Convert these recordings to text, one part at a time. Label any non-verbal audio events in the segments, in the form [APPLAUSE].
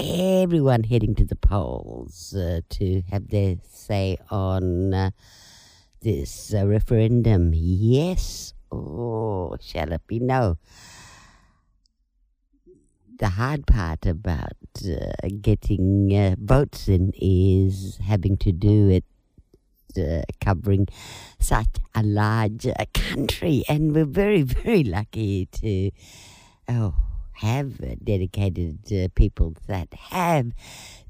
everyone heading to the polls uh, to have their say on uh, this uh, referendum. Yes or shall it be no? The hard part about uh, getting uh, votes in is having to do it uh, covering such a large country, and we're very, [LAUGHS] very lucky to oh, have dedicated uh, people that have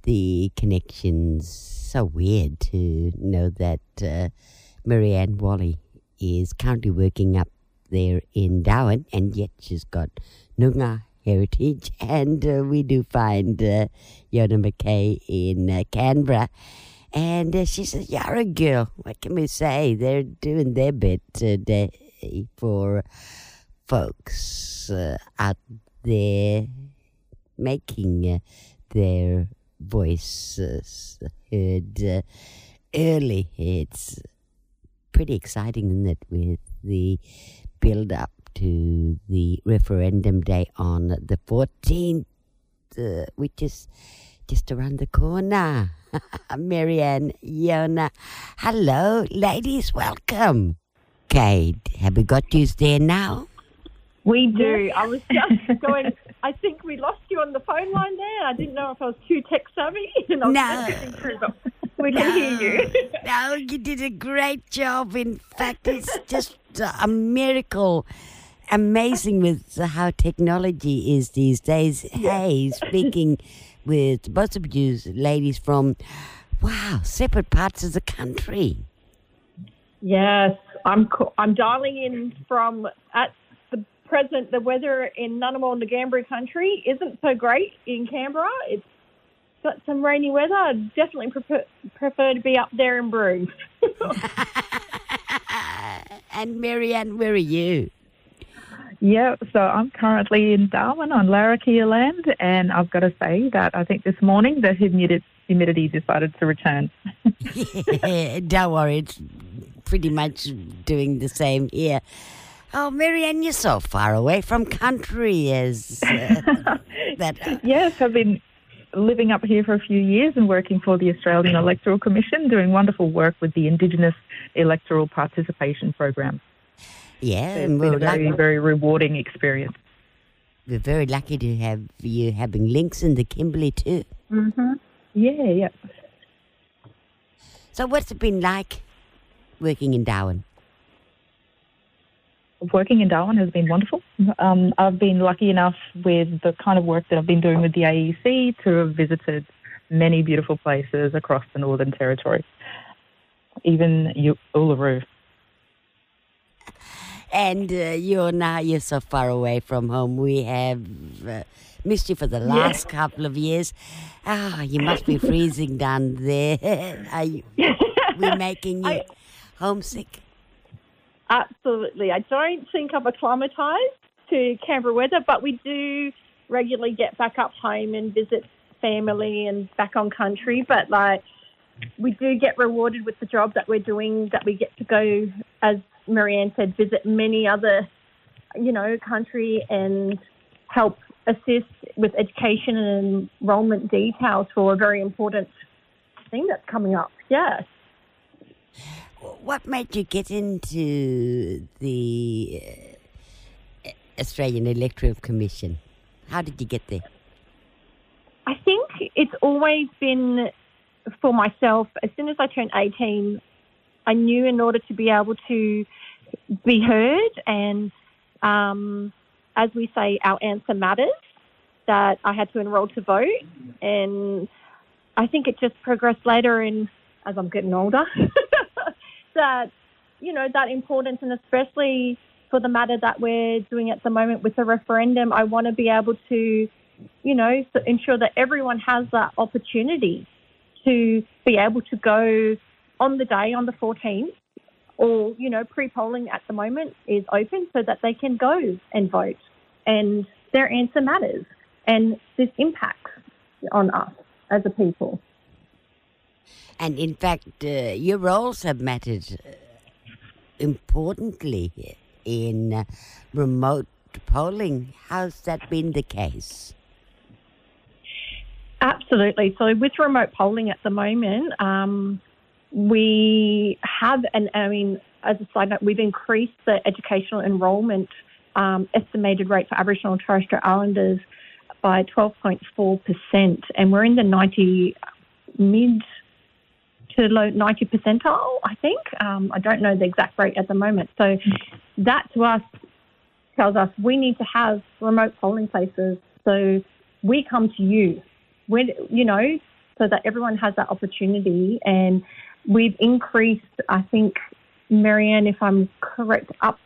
the connections. So weird to know that uh, Maryanne Walley is currently working up there in Darwin, and yet she's got Noongar heritage, [LAUGHS] and uh, we do find uh, Yona McKay in uh, Canberra. And uh, she's a girl. What can we say? They're doing their bit today for folks uh, out there making uh, their voices heard uh, early. It's pretty exciting, isn't it, with the build up to the referendum day on the 14th, uh, which is just around the corner. [LAUGHS] Maryanne, Yona. Hello, ladies, welcome. Kate, have we got you there now? We do. I was just [LAUGHS] going. I think we lost you on the phone line there. I didn't know if I was too tech savvy. [LAUGHS] And I was No. listening through, but we can hear you. [LAUGHS] No, you did a great job. In fact, it's just a miracle. Amazing with how technology is these days. Hey, speaking with both of you ladies from, wow, separate parts of the country. Yes, I'm. I'm dialing in from at present. The weather in Ngunnawal, Ngambri country isn't so great in Canberra. It's got some rainy weather. I'd definitely prefer, prefer to be up there in Broome. [LAUGHS] and Maryanne, where are you? Yeah, so I'm currently in Darwin on Larrakia land, and I've got to say that I think this morning the humidity, humidity decided to return. [LAUGHS] Don't worry, it's pretty much doing the same here. Oh, Maryanne, you're so far away from country as uh, [LAUGHS] that. Yes, I've been living up here for a few years and working for the Australian Electoral Commission, doing wonderful work with the Indigenous Electoral Participation Program. Yeah, It's and been we're, a very, lucky, very rewarding experience. we're very lucky to have you having links in the Kimberley too. Mm-hmm. Yeah, yeah. So, what's it been like working in Darwin? Working in Darwin has been wonderful. Um, I've been lucky enough with the kind of work that I've been doing with the AEC to have visited many beautiful places across the Northern Territory, even U- Uluru. And uh, you're now you're so far away from home. We have uh, missed you for the last couple of years. Ah, you must be freezing down there. [LAUGHS] Are you, [LAUGHS] We're making you homesick? Absolutely. I don't think I'm acclimatised to Canberra weather, but we do regularly get back up home and visit family and back on country. But like, we do get rewarded with the job that we're doing. That we get to go, as Maryanne said, visit many other, you know, country and help assist with education and enrolment details for a very important thing that's coming up. Yes. What made you get into the uh, Australian Electoral Commission? How did you get there? I think it's always been for myself. As soon as I turned 18, I knew in order to be able to be heard and, um, as we say, our answer matters, that I had to enroll to vote. And I think it just progressed later in, as I'm getting older, [LAUGHS] that, you know, that importance and especially for the matter that we're doing at the moment with the referendum, I want to be able to you know, ensure that everyone has that opportunity to be able to go on the day on the 14th or, you know, pre-polling at the moment is open so that they can go and vote and their answer matters and this impacts on us as a people. And in fact, uh, your roles have mattered uh, importantly in uh, remote polling. How's that been the case? Absolutely. So with remote polling at the moment, um, we have, and I mean, as a side note, we've increased the educational enrolment um, estimated rate for Aboriginal and Torres Strait Islanders by 12.4%, and we're in the 90 mid to low 90 percentile, I think. Um, I don't know the exact rate at the moment. So that to us tells us we need to have remote polling places. So we come to you, when, you know, so that everyone has that opportunity. And we've increased, I think, Maryanne, if I'm correct, up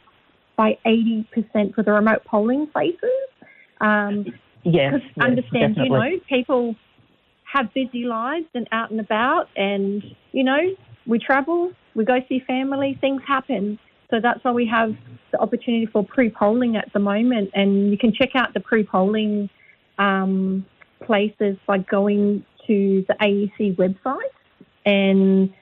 by 80% for the remote polling places. Um, yes, yes, understand, definitely. you know, people have busy lives and out and about, and you know, we travel, we go see family, things happen. So that's why we have the opportunity for pre-polling at the moment, and you can check out the pre-polling um, places by going to the AEC website and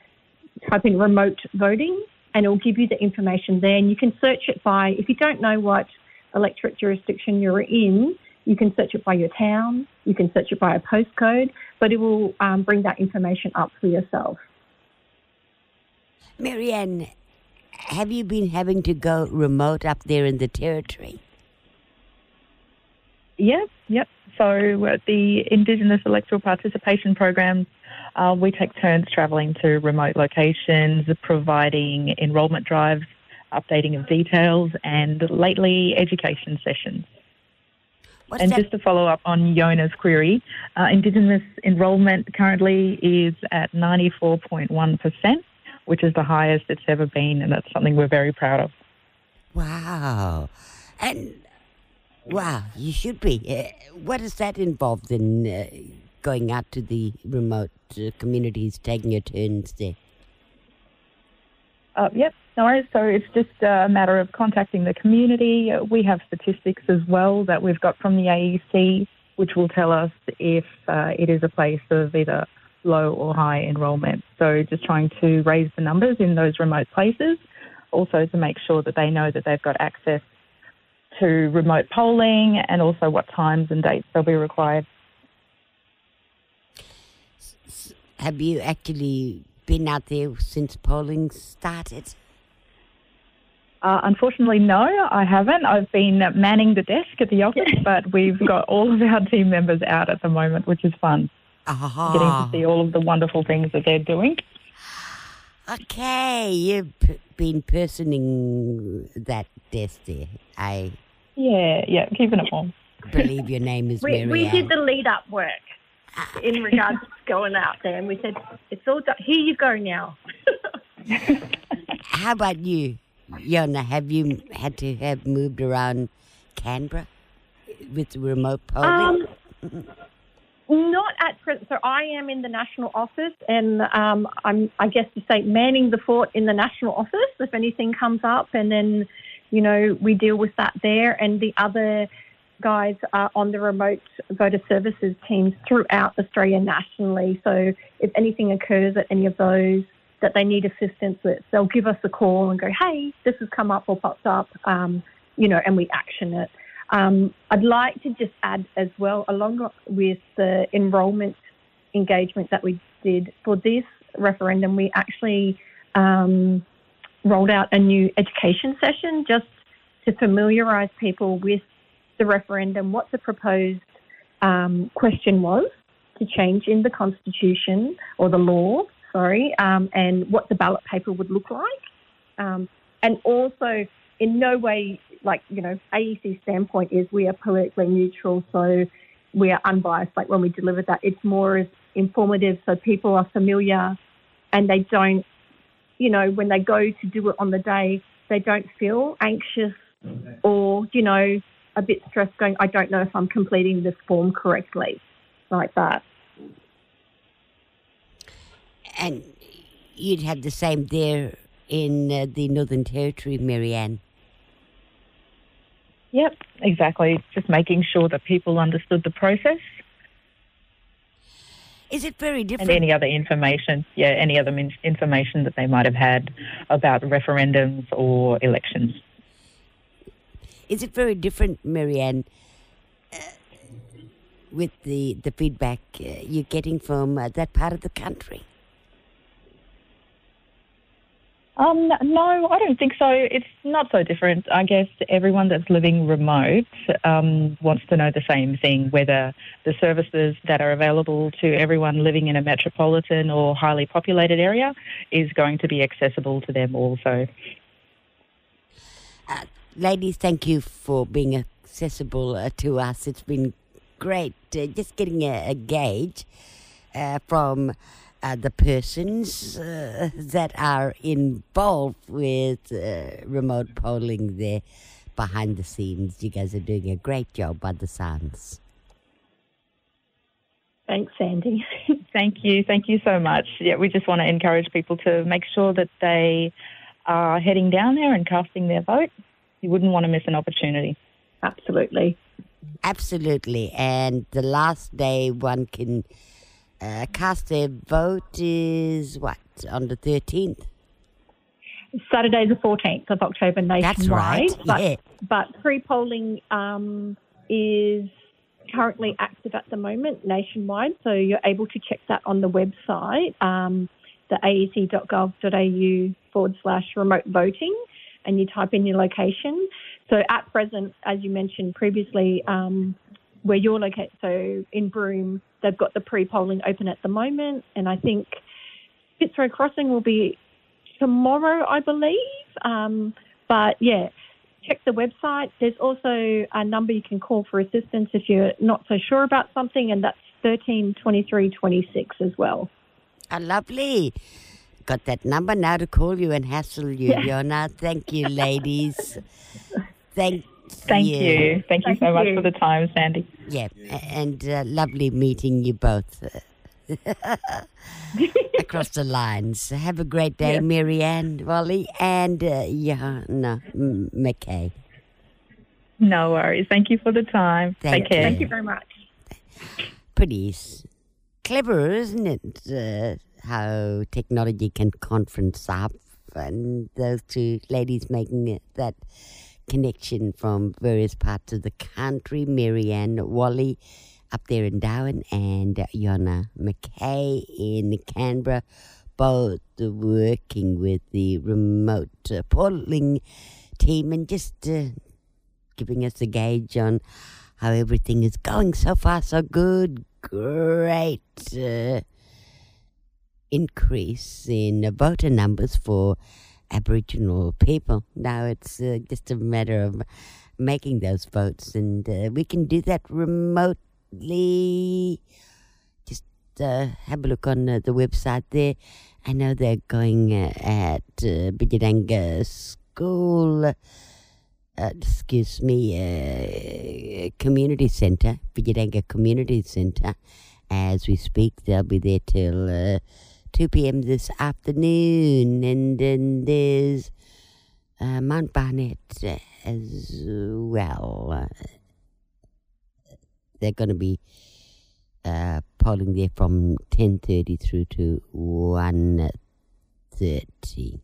type in remote voting, and it'll give you the information there. And you can search it by if you don't know what electorate jurisdiction you're in, you can search it by your town, you can search it by a postcode, but it will um, bring that information up for yourself. Maryanne, have you been having to go remote up there in the territory? Yep, yep. So uh, the Indigenous electoral participation programs, uh, we take turns travelling to remote locations, providing enrolment drives, updating of details, and lately education sessions. What's and that? just to follow up on Yona's query, uh, Indigenous enrolment currently is at 94.1%, which is the highest it's ever been, and that's something we're very proud of. Wow. And wow, you should be. Uh, what is that involved in uh, going out to the remote uh, communities, taking your turns there? Uh, yep, no. So it's just a matter of contacting the community. We have statistics as well that we've got from the AEC, which will tell us if uh, it is a place of either low or high enrolment. So just trying to raise the numbers in those remote places, also to make sure that they know that they've got access to remote polling and also what times and dates they'll be required. Have you actually been out there since polling started? Uh, unfortunately, no, I haven't. I've been manning the desk at the [LAUGHS] office, but we've got all of our team members out at the moment, which is fun. Ah, Getting to see all of the wonderful things that they're doing. Okay, you've p- been personing that desk there. I Yeah, yeah, keeping it warm. believe your name is [LAUGHS] We, we Maryanne. did the lead up work in regards to going out there, and we said, it's all done. Here you go now. [LAUGHS] How about you, Yona? Have you had to have moved around Canberra with remote polling? Um, not at present. So I am in the national office, and um, I'm, I guess to say, manning the fort in the national office if anything comes up, and then, you know, we deal with that there. And the other guys are on the remote voter services teams throughout Australia nationally. So if anything occurs at any of those that they need assistance with, they'll give us a call and go, "Hey, this has come up or popped up," um, you know, and we action it. Um, I'd like to just add as well, along with the enrolment engagement that we did for this referendum, we actually um, rolled out a new education session just to familiarise people with the referendum, what the proposed um, question was to change in the constitution or the law, sorry, um, and what the ballot paper would look like. Um, and also, in no way, like, you know, AEC's standpoint is we are politically neutral, so we are unbiased. Like when we deliver that, it's more informative so people are familiar and they don't, you know, when they go to do it on the day, they don't feel anxious or, you know, a bit stressed going, I don't know if I'm completing this form correctly, like that. And you'd have the same there in uh, the Northern Territory, Maryanne. Yep, exactly. Just making sure that people understood the process Is it very and different? any other information. Yeah, any other min- information that they might have had about referendums or elections. Is it very different, Maryanne, uh, with the, the feedback uh, you're getting from uh, that part of the country? Um, no, I don't think so. It's not so different. I guess everyone that's living remote um, wants to know the same thing, whether the services that are available to everyone living in a metropolitan or highly populated area is going to be accessible to them also. Uh, ladies, thank you for being accessible uh, to us. It's been great uh, just getting a, a gauge uh, from uh, the persons uh, that are involved with uh, remote polling there behind the scenes. You guys are doing a great job by the sounds. Thanks, Sandy. [LAUGHS] Thank you. Thank you so much. Yeah, we just want to encourage people to make sure that they are heading down there and casting their vote. You wouldn't want to miss an opportunity. Absolutely. Absolutely. And the last day one can uh, cast their vote is what? On the 13th? Saturday, the 14th of October nationwide. That's right. But, yeah. but pre polling um, is currently active at the moment nationwide, so you're able to check that on the website, um, the aec.gov.au forward slash remote voting, and you type in your location. So at present, as you mentioned previously, um, where you're located, so in Broome, they've got the pre-polling open at the moment, and I think Fitzroy Crossing will be tomorrow, I believe. Um, but yeah, check the website. There's also a number you can call for assistance if you're not so sure about something, and that's 13 23 26 as well. Oh, lovely. Got that number now to call you and hassle you, Yeah. Yona. Thank you, ladies. [LAUGHS] Thank Thank you. you. Thank you Thank so much you. for the time, Sandy. Yeah, a- and uh, lovely meeting you both [LAUGHS] across the lines. Have a great day, Yeah. Maryanne, Walley, and uh, Johanna M- McKay. No worries. Thank you for the time. Thank Take care. Thank you very much. Pretty clever, isn't it? Uh, how technology can conference up, and those two ladies making it, that connection from various parts of the country. Maryanne Walley up there in Darwin, and Yona McKay in Canberra, both working with the remote uh, polling team and just uh, giving us a gauge on how everything is going so far. So good, great uh, increase in voter numbers for Aboriginal people. Now it's uh, just a matter of making those votes, and uh, we can do that remotely. Just uh, have a look on uh, the website there. I know they're going uh, at uh, School. Uh, excuse me, community centre, Bidyadanga Community Centre. As we speak, they'll be there till 2 p.m. this afternoon. And then there's uh, Mount Barnett as well. They're going to be uh, polling there from 10.30 through to 1.30.